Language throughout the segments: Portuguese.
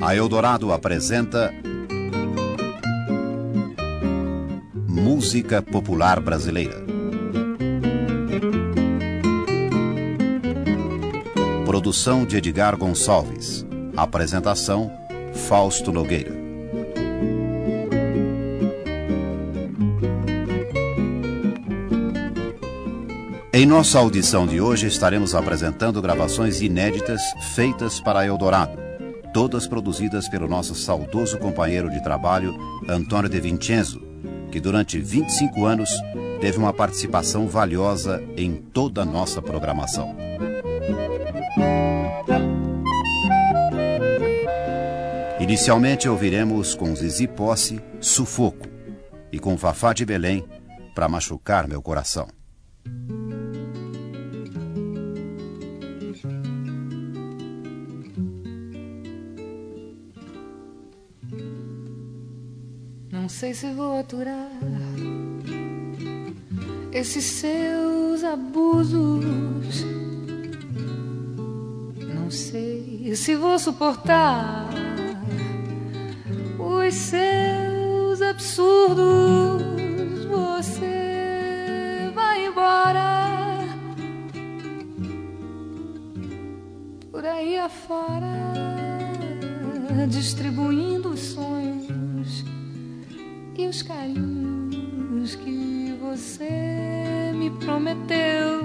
A Eldorado apresenta Música Popular Brasileira. Produção de Edgar Gonçalves. Apresentação Fausto Nogueira. Em nossa audição de hoje estaremos apresentando gravações inéditas feitas para Eldorado, todas produzidas pelo nosso saudoso companheiro de trabalho Antônio De Vincenzo, que durante 25 anos teve uma participação valiosa em toda a nossa programação. Inicialmente ouviremos com Zizi Posse, Sufoco, e com Fafá de Belém, para machucar meu coração. Sei se vou aturar esses seus abusos. Não sei se vou suportar os seus absurdos. Você vai embora por aí afora, distribuindo os sonhos e os carinhos que você me prometeu.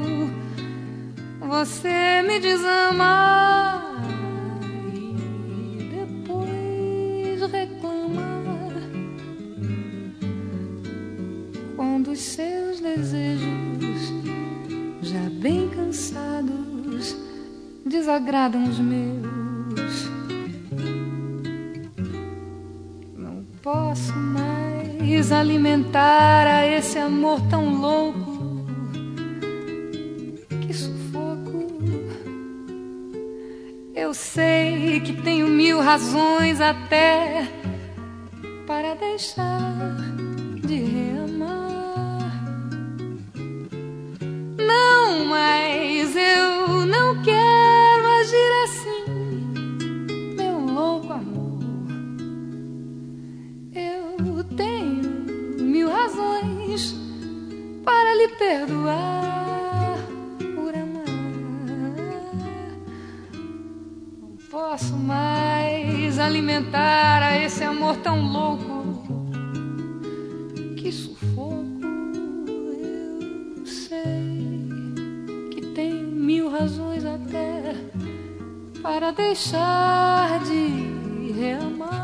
Você me desama e depois reclama quando os seus desejos, já bem cansados, desagradam os meus. Alimentar a esse amor tão louco. Que sufoco. Eu sei que tenho mil razões até para deixar de reamar. Perdoar por amar. Não posso mais alimentar a esse amor tão louco. Que sufoco, eu sei que tenho mil razões até para deixar de reamar.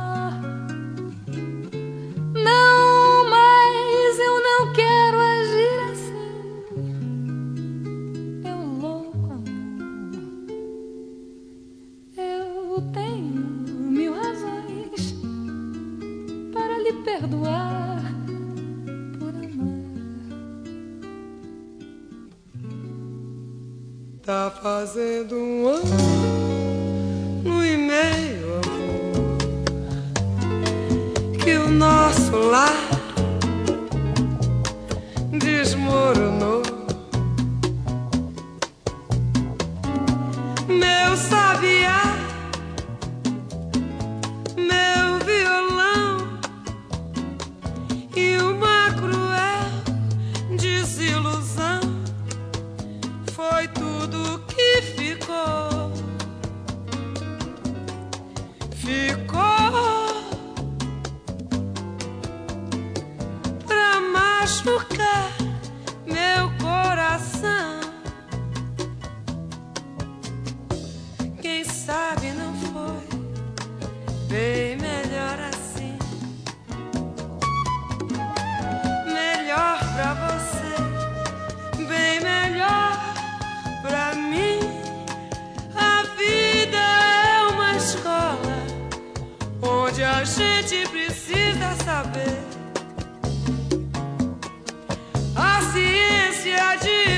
Saber a ciência de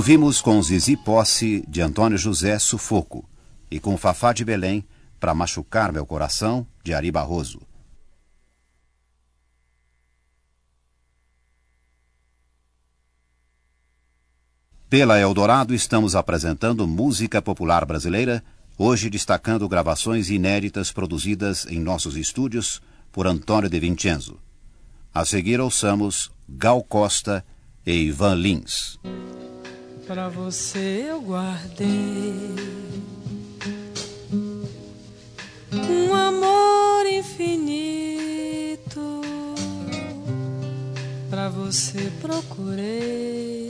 Ouvimos com Zizi Posse, de Antônio José Sufoco, e com Fafá de Belém, para machucar meu coração, de Ari Barroso. Pela Eldorado estamos apresentando música popular brasileira, hoje destacando gravações inéditas produzidas em nossos estúdios por Antônio de Vincenzo. A seguir ouçamos Gal Costa e Ivan Lins. Pra você eu guardei um amor infinito. Pra você procurei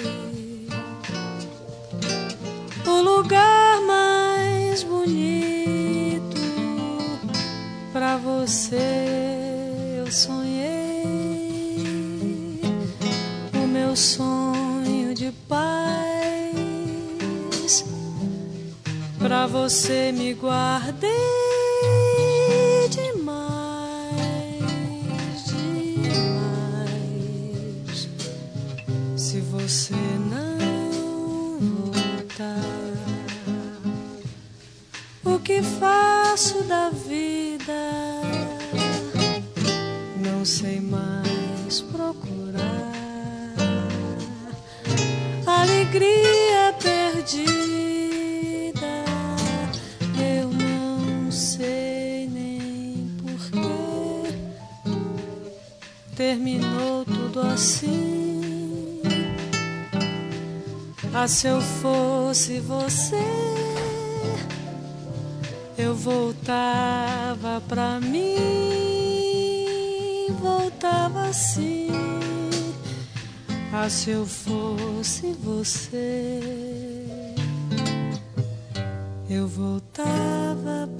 o lugar mais bonito. Pra você eu sonhei o meu sonho você me guardei demais, demais. Se você não voltar, o que faço da vida? Não sei mais procurar alegria assim. Ah, se eu fosse você, eu voltava pra mim, voltava assim. Ah, se eu fosse você, eu voltava pra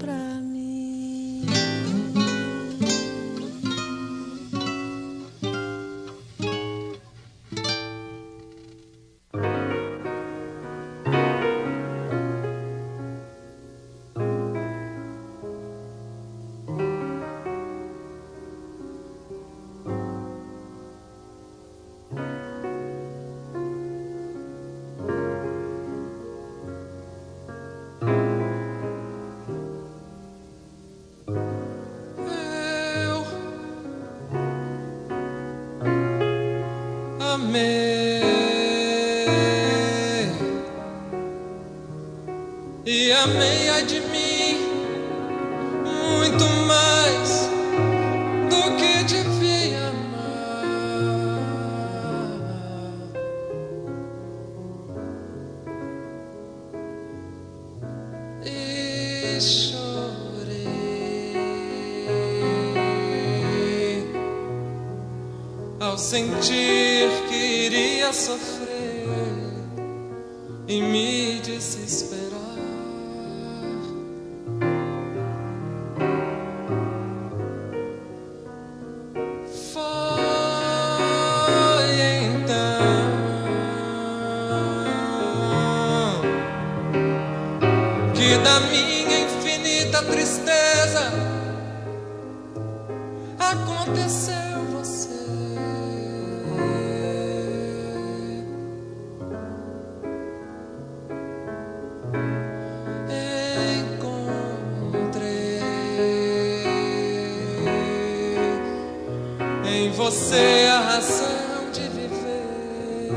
você a razão de viver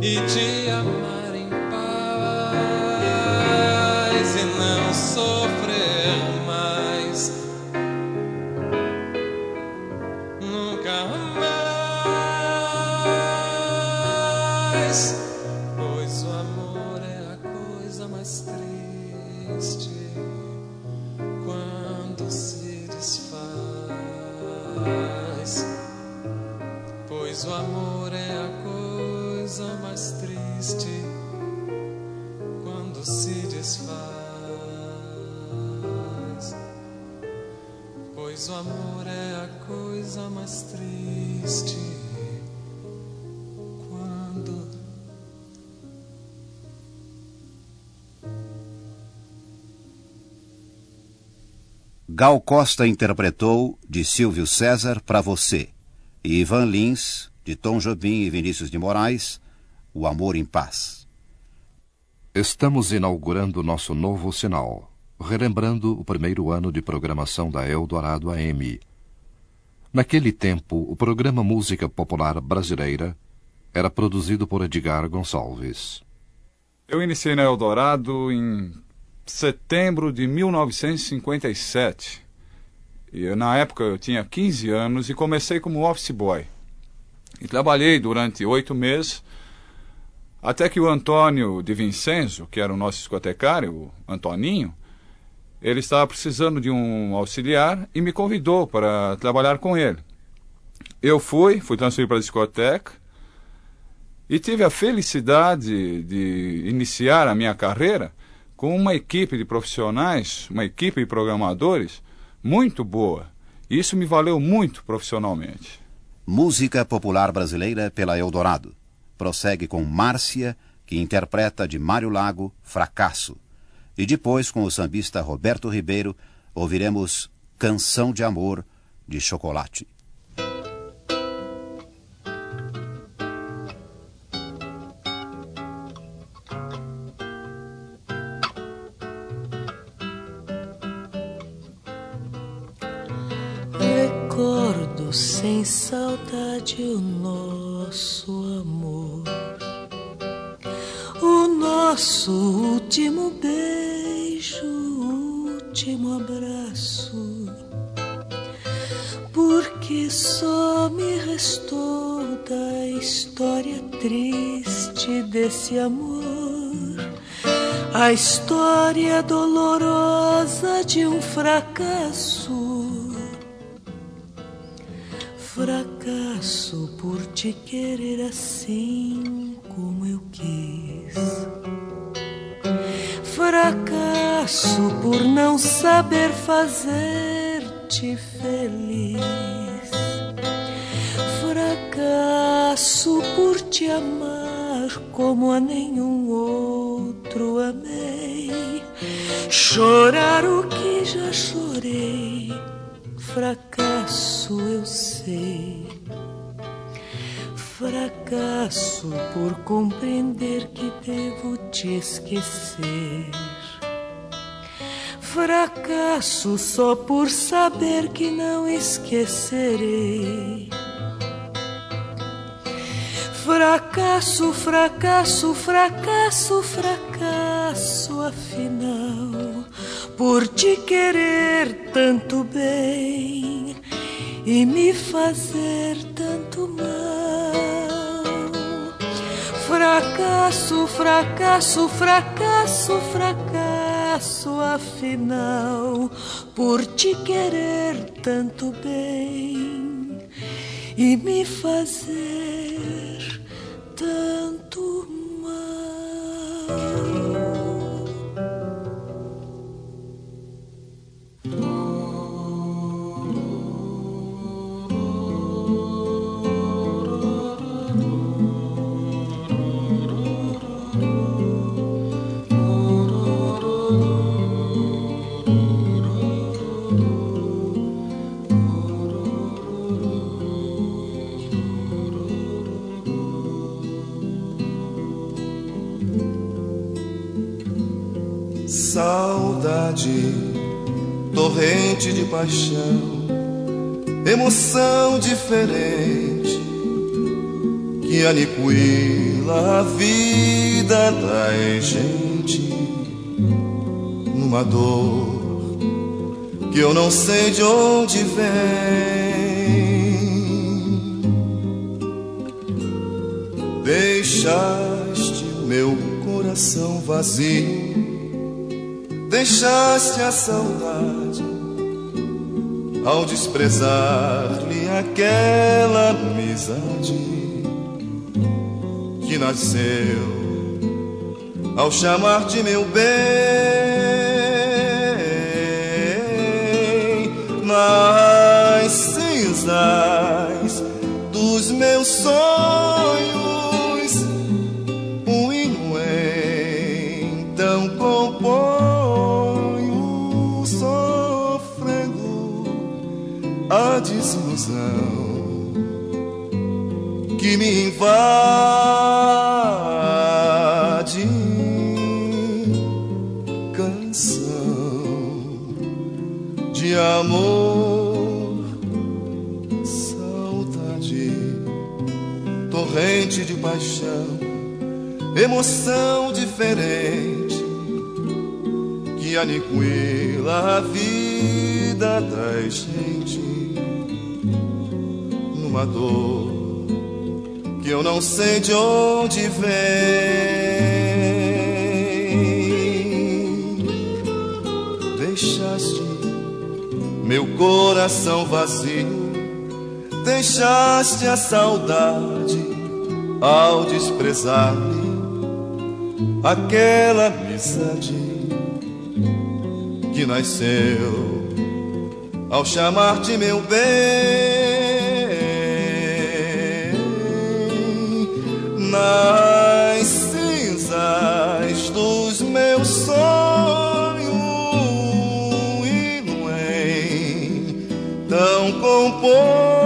e de amar Gal Costa interpretou de Silvio César para você e Ivan Lins, de Tom Jobim e Vinícius de Moraes, O Amor em Paz. Estamos inaugurando nosso novo sinal, relembrando o primeiro ano de programação da Eldorado AM. Naquele tempo, o programa Música Popular Brasileira era produzido por Edgar Gonçalves. Eu iniciei na Eldorado em setembro de 1957. E na época eu tinha 15 anos e comecei como office boy. E trabalhei durante oito meses, até que o Antônio de Vincenzo, que era o nosso discotecário, o Antoninho, ele estava precisando de um auxiliar e me convidou para trabalhar com ele. Eu fui, fui transferido para a discoteca e tive a felicidade de iniciar a minha carreira com uma equipe de profissionais, uma equipe de programadores muito boa. Isso me valeu muito profissionalmente. Música popular brasileira pela Eldorado. Prossegue com Márcia, que interpreta de Mário Lago Fracasso. E depois, com o sambista Roberto Ribeiro, ouviremos Canção de Amor de Chocolate. Sem saudade o nosso amor, o nosso último beijo, o último abraço. Porque só me restou da história triste desse amor. A história dolorosa de um fracasso. Fracasso por te querer assim como eu quis. Fracasso por não saber fazer-te feliz. Fracasso por te amar como a nenhum outro amei. Chorar o que já chorei. Fracasso eu sei. Fracasso por compreender que devo te esquecer. Fracasso só por saber que não esquecerei. Fracasso, fracasso, fracasso, fracasso, afinal, por te querer tanto bem e me fazer tanto mal. Fracasso, fracasso, fracasso, fracasso, afinal, por te querer tanto bem e me fazer tanto mal. Torrente de paixão, emoção diferente que aniquila a vida da gente numa dor que eu não sei de onde vem. Deixaste meu coração vazio deixaste a saudade ao desprezar-lhe aquela amizade que nasceu ao chamar-te meu bem. Nas cinzas dos meus sonhos um hino então desilusão que me invade amor, saudade, torrente de paixão, emoção diferente que aniquila a vida da gente numa dor que eu não sei de onde vem. meu coração vazio, deixaste a saudade ao desprezar-me aquela amizade que nasceu ao chamar-te meu bem nas cinzas dos meus sonhos. Componho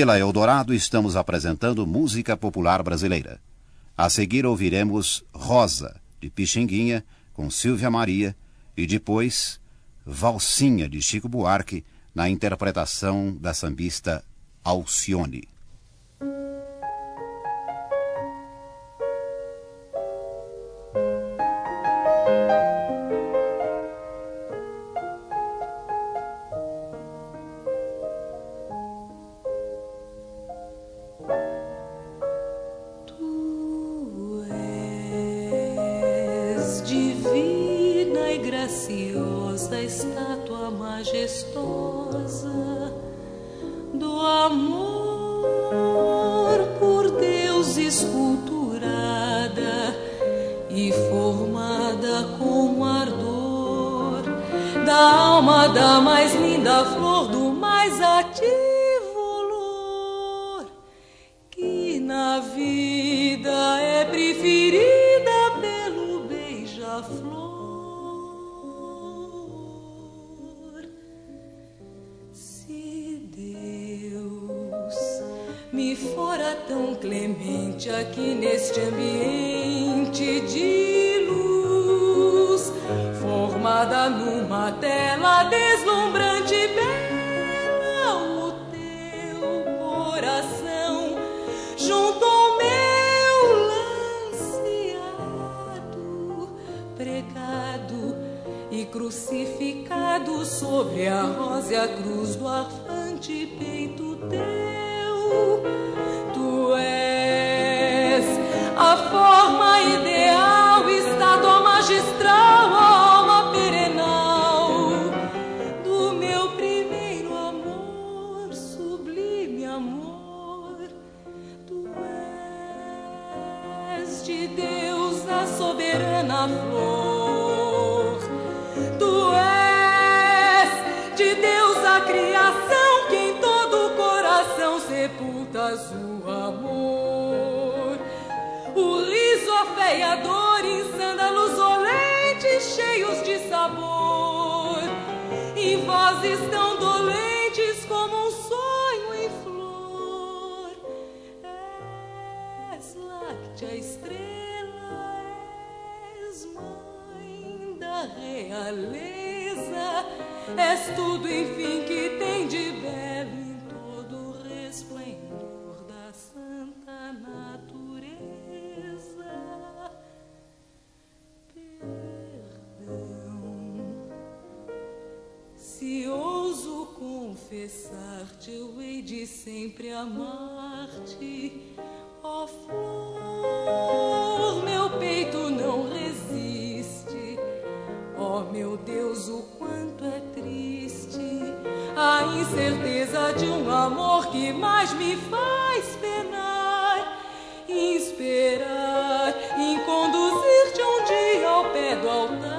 Pela Eldorado estamos apresentando música popular brasileira. A seguir ouviremos Rosa, de Pixinguinha, com Silvia Maria, e depois Valsinha, de Chico Buarque, na interpretação da sambista Alcione. que neste ambiente de luz, formada numa tela deslumbrante bela, o teu coração junto ao meu lanceado, pregado e crucificado sobre a rosa cruz do arco. forma ideal, estado magistral, alma perenal do meu primeiro amor, sublime amor. Tu és de Deus a soberana flor, tu és de Deus a criação que em todo o coração sepultas o amor vozes tão dolentes como um sonho em flor. és láctea estrela, és mãe da realeza, és tudo, enfim, que confessar-te, eu hei de sempre amar-te, ó flor. Meu peito não resiste, ó meu Deus, o quanto é triste a incerteza de um amor que mais me faz penar, esperar, em conduzir-te um dia ao pé do altar.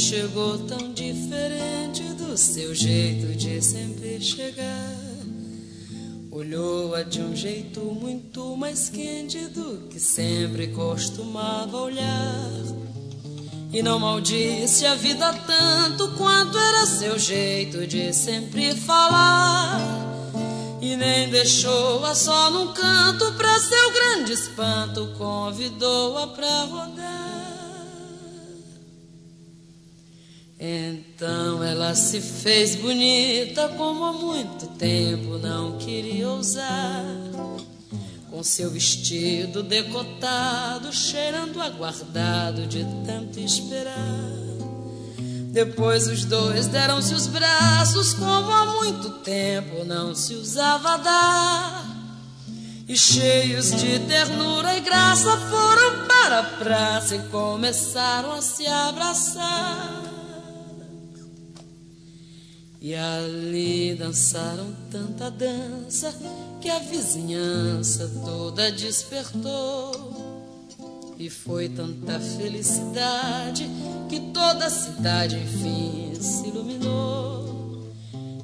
Chegou tão diferente do seu jeito de sempre chegar. Olhou-a de um jeito muito mais quente do que sempre costumava olhar. E não maldisse a vida tanto quanto era seu jeito de sempre falar. E nem deixou-a só num canto, pra seu grande espanto, convidou-a pra rodar. Então ela se fez bonita como há muito tempo não queria usar. Com seu vestido decotado, cheirando aguardado de tanto esperar. Depois os dois deram-se os braços, como há muito tempo não se usava dar. E cheios de ternura e graça foram para a praça e começaram a se abraçar. E ali dançaram tanta dança que a vizinhança toda despertou. E foi tanta felicidade que toda a cidade enfim se iluminou.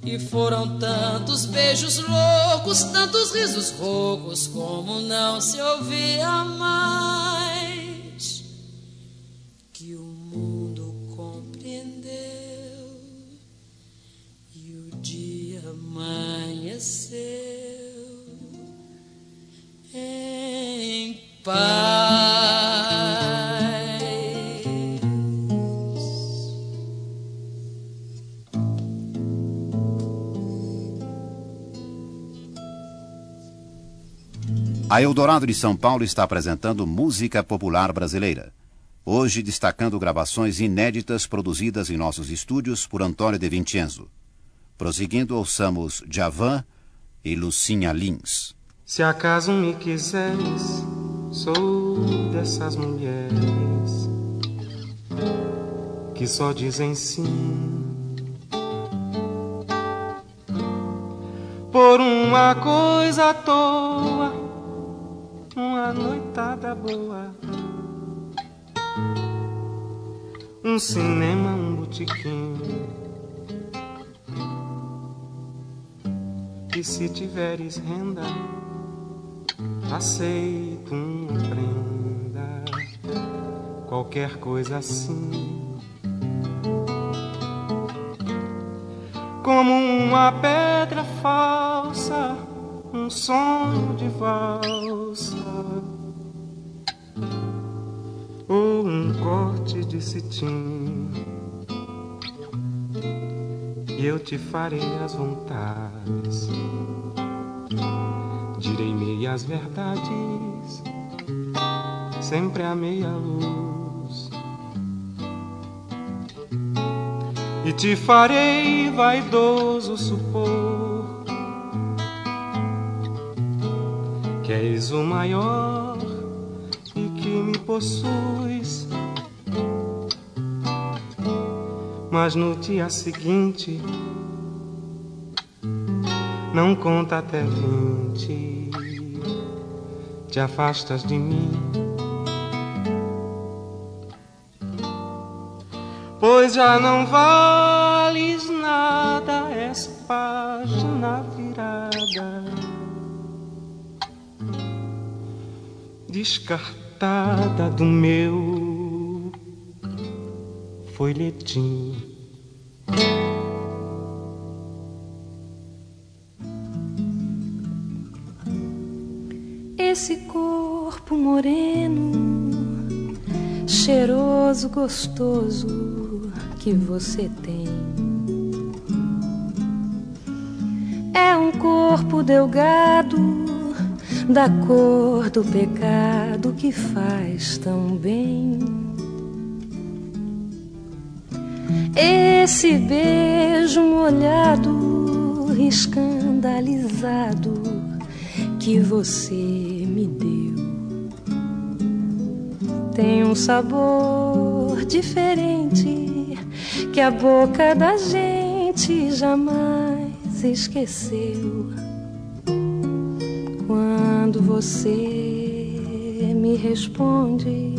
E foram tantos beijos loucos, tantos risos roucos, como não se ouvia mais. Que o paz. A Eldorado de São Paulo está apresentando música popular brasileira. Hoje destacando gravações inéditas produzidas em nossos estúdios por Antônio de Vincenzo. Prosseguindo, ouçamos Javan e Lucinha Lins. Se acaso me quiseres, Sou dessas mulheres que só dizem sim. Por uma coisa à toa, uma noitada boa, um cinema, um botiquim. E se tiveres renda, aceito uma prenda, qualquer coisa assim. Como uma pedra falsa, um sonho de valsa, ou um corte de cetim. E eu te farei as vontades direi meias verdades, sempre a meia luz. E te farei vaidoso supor que és o maior e que me possuis. Mas no dia seguinte não conta até vinte, te afastas de mim. Pois já não vales nada, és página virada, descartada do meu folhetim. Corpo moreno, cheiroso, gostoso que você tem. É um corpo delgado, da cor do pecado que faz tão bem. Esse beijo molhado, escandalizado que você tem um sabor diferente que a boca da gente jamais esqueceu. Quando você me responde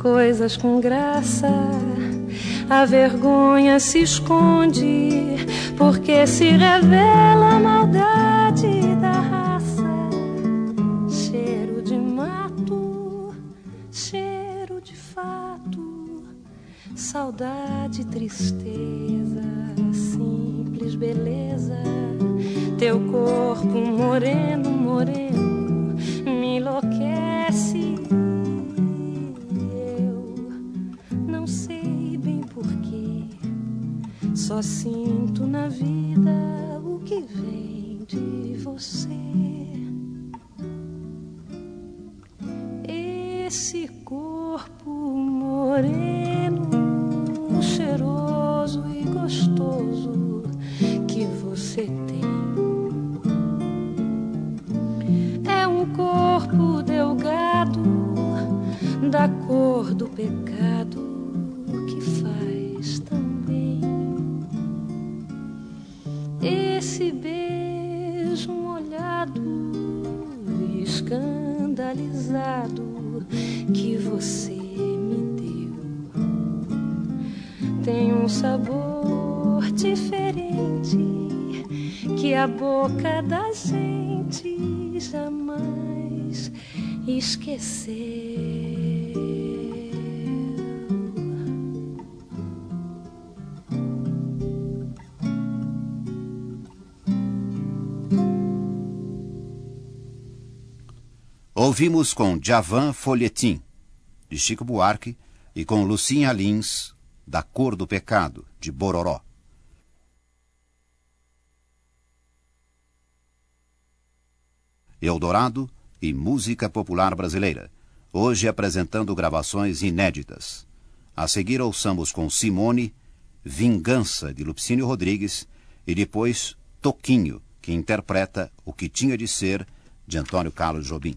coisas com graça, a vergonha se esconde porque se revela a maldade saudade, tristeza, simples beleza. Teu corpo moreno, moreno, me enlouquece. Eu não sei bem porquê, só sinto na vida o que vem de você. Esse corpo moreno você tem. É um corpo delgado da cor do pecado que faz também esse beijo molhado e escandalizado que você tem um sabor diferente a boca da gente jamais esqueceu. Ouvimos com Javan Folhetim, de Chico Buarque, e com Lucinha Lins, da Cor do Pecado, de Bororó. Eldorado e música popular brasileira, hoje apresentando gravações inéditas. A seguir ouçamos com Simone, Vingança, de Lupicínio Rodrigues, e depois Toquinho, que interpreta O que Tinha de Ser, de Antônio Carlos Jobim.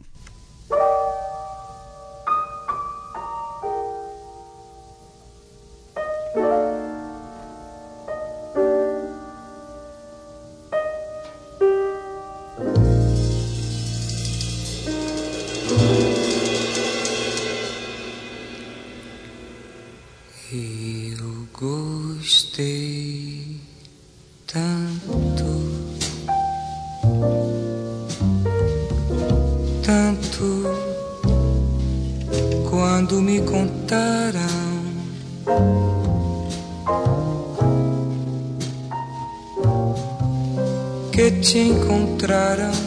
se encontraram.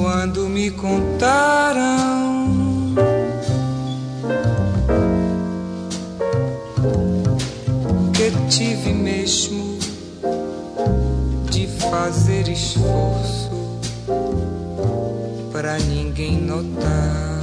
quando me contaram. Que tive mesmo de fazer esforço para ninguém notar.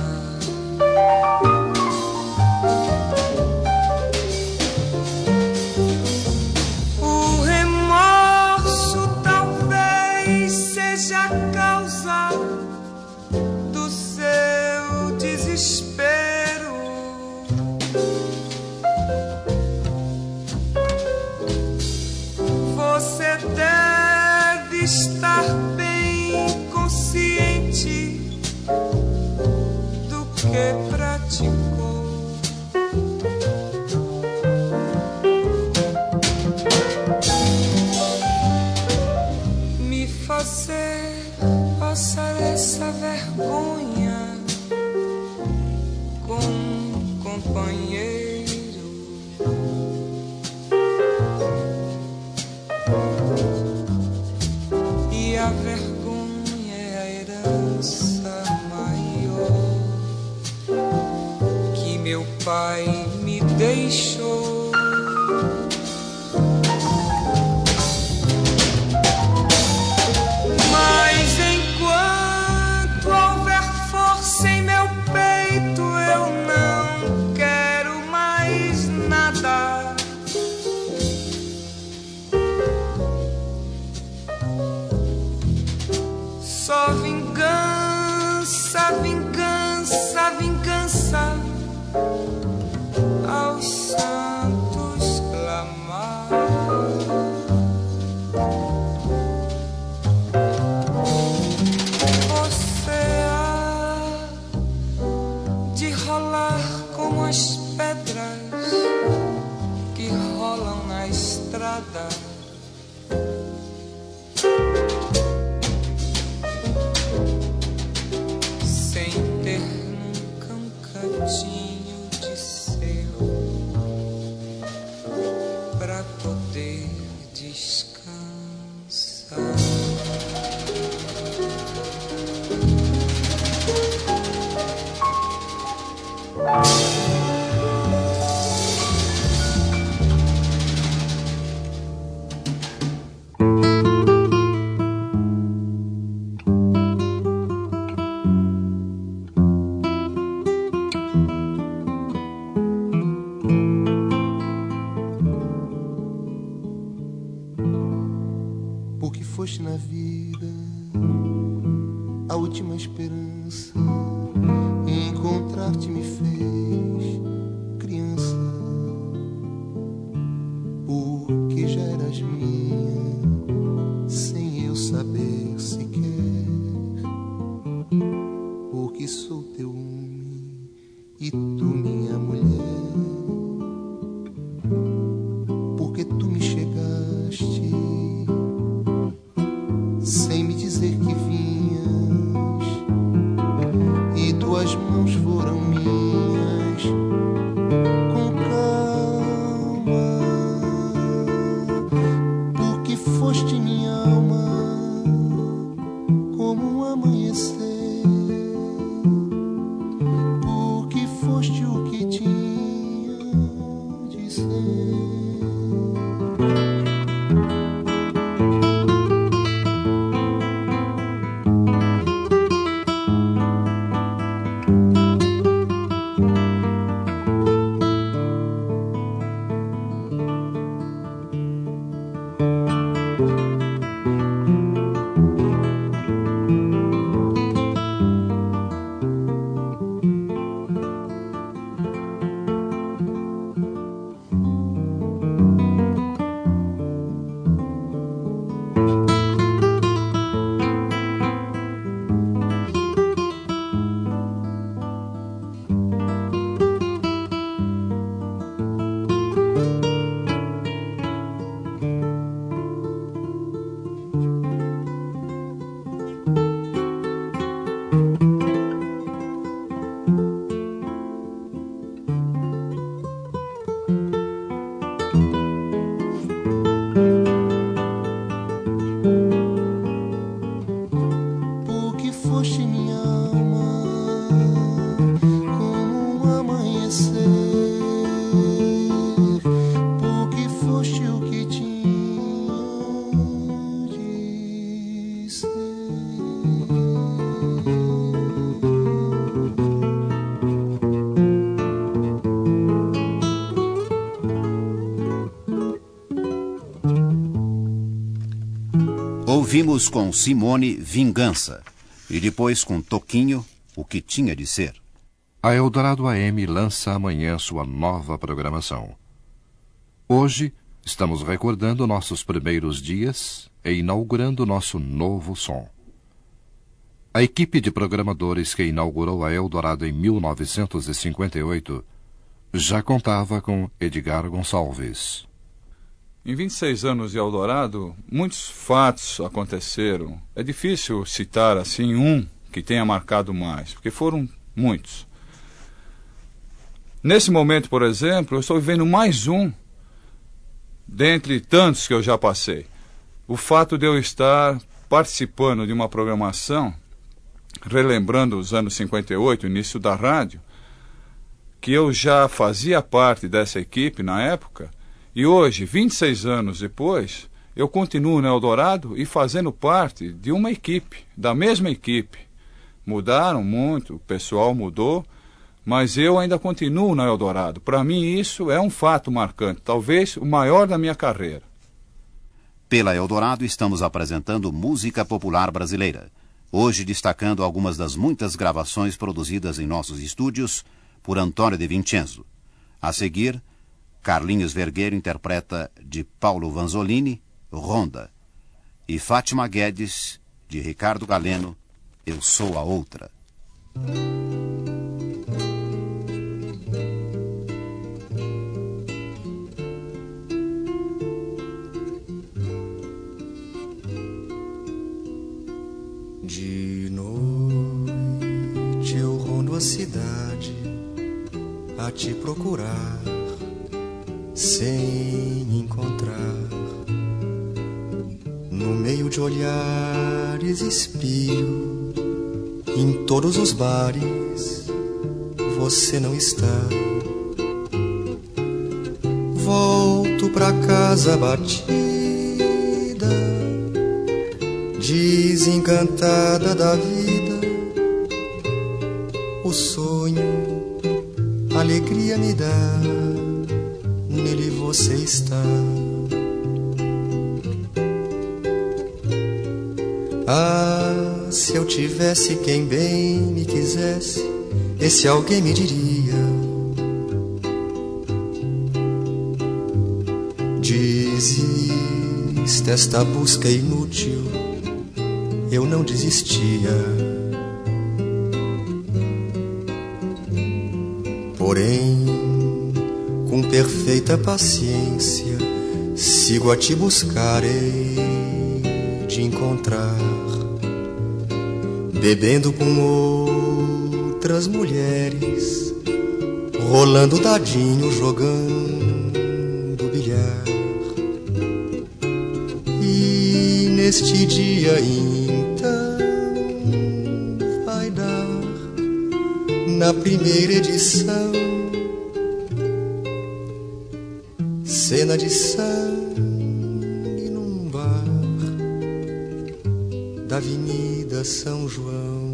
porque foste na vida a última esperança. Encontrar-te me fez Ouvimos com Simone Vingança e depois com Toquinho o que tinha de ser. A Eldorado AM lança amanhã sua nova programação. Hoje estamos recordando nossos primeiros dias e inaugurando nosso novo som. A equipe de programadores que inaugurou a Eldorado em 1958 já contava com Edgar Gonçalves. Em 26 anos de Eldorado, muitos fatos aconteceram. É difícil citar assim um que tenha marcado mais, porque foram muitos. Nesse momento, por exemplo, eu estou vivendo mais um dentre tantos que eu já passei. O fato de eu estar participando de uma programação, relembrando os anos 58, início da rádio, que eu já fazia parte dessa equipe na época, e hoje, 26 anos depois, eu continuo no Eldorado e fazendo parte de uma equipe, da mesma equipe. Mudaram muito, o pessoal mudou, mas eu ainda continuo na Eldorado. Para mim, isso é um fato marcante, talvez o maior da minha carreira. Pela Eldorado, estamos apresentando música popular brasileira. Hoje, destacando algumas das muitas gravações produzidas em nossos estúdios por Antônio de Vincenzo. A seguir, Carlinhos Vergueiro interpreta de Paulo Vanzolini, Ronda. E Fátima Guedes, de Ricardo Galeno, Eu Sou a Outra. De noite eu rondo a cidade a te procurar sem encontrar. No meio de olhares espio, em todos os bares você não está. Volto pra casa batida, desencantada da vida. O sonho, alegria me dá nele você está. Ah, se eu tivesse quem bem me quisesse, esse alguém me diria: Desista, esta busca é inútil, eu não desistia. Porém, perfeita paciência, sigo a te buscar hei de encontrar, bebendo com outras mulheres, rolando dadinho, jogando bilhar. E neste dia então vai dar na primeira edição cena de sangue num bar da Avenida São João.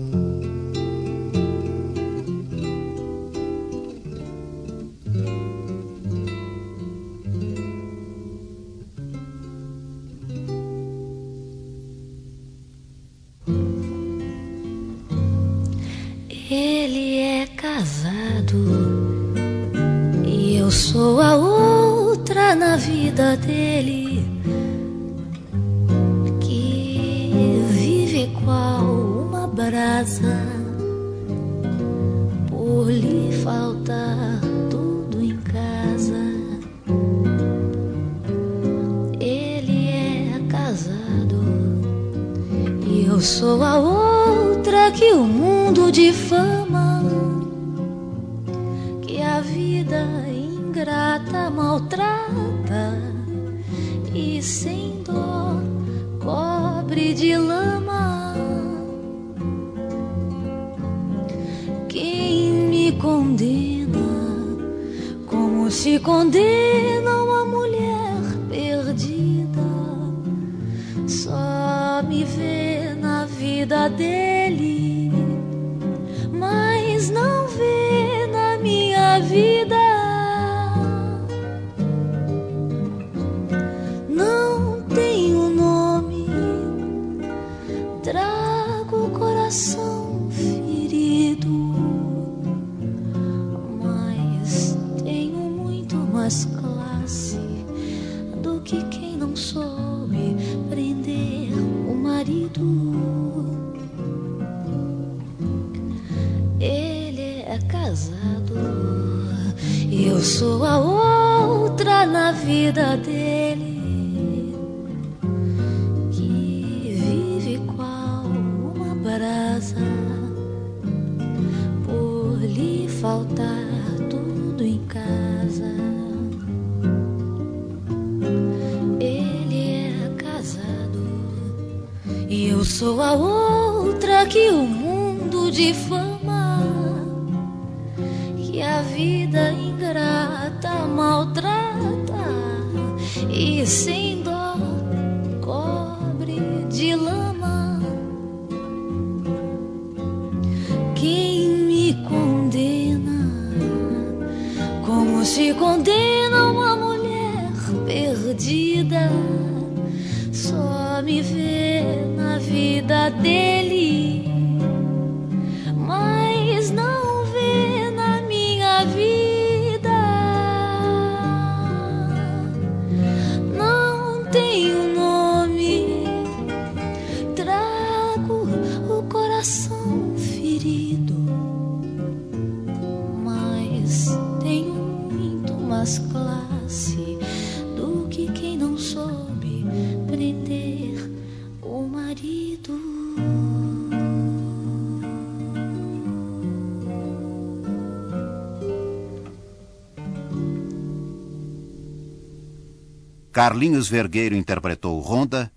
Carlinhos Vergueiro interpretou Ronda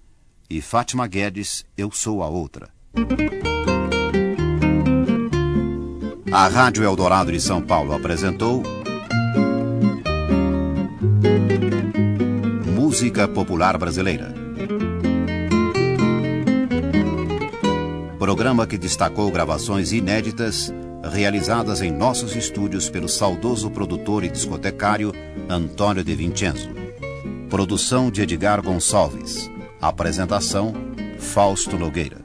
e Fátima Guedes Eu Sou a Outra. A Rádio Eldorado de São Paulo apresentou Música Popular Brasileira. Programa que destacou gravações inéditas realizadas em nossos estúdios pelo saudoso produtor e discotecário Antônio de Vincenzo. Produção de Edgar Gonçalves. Apresentação: Fausto Nogueira.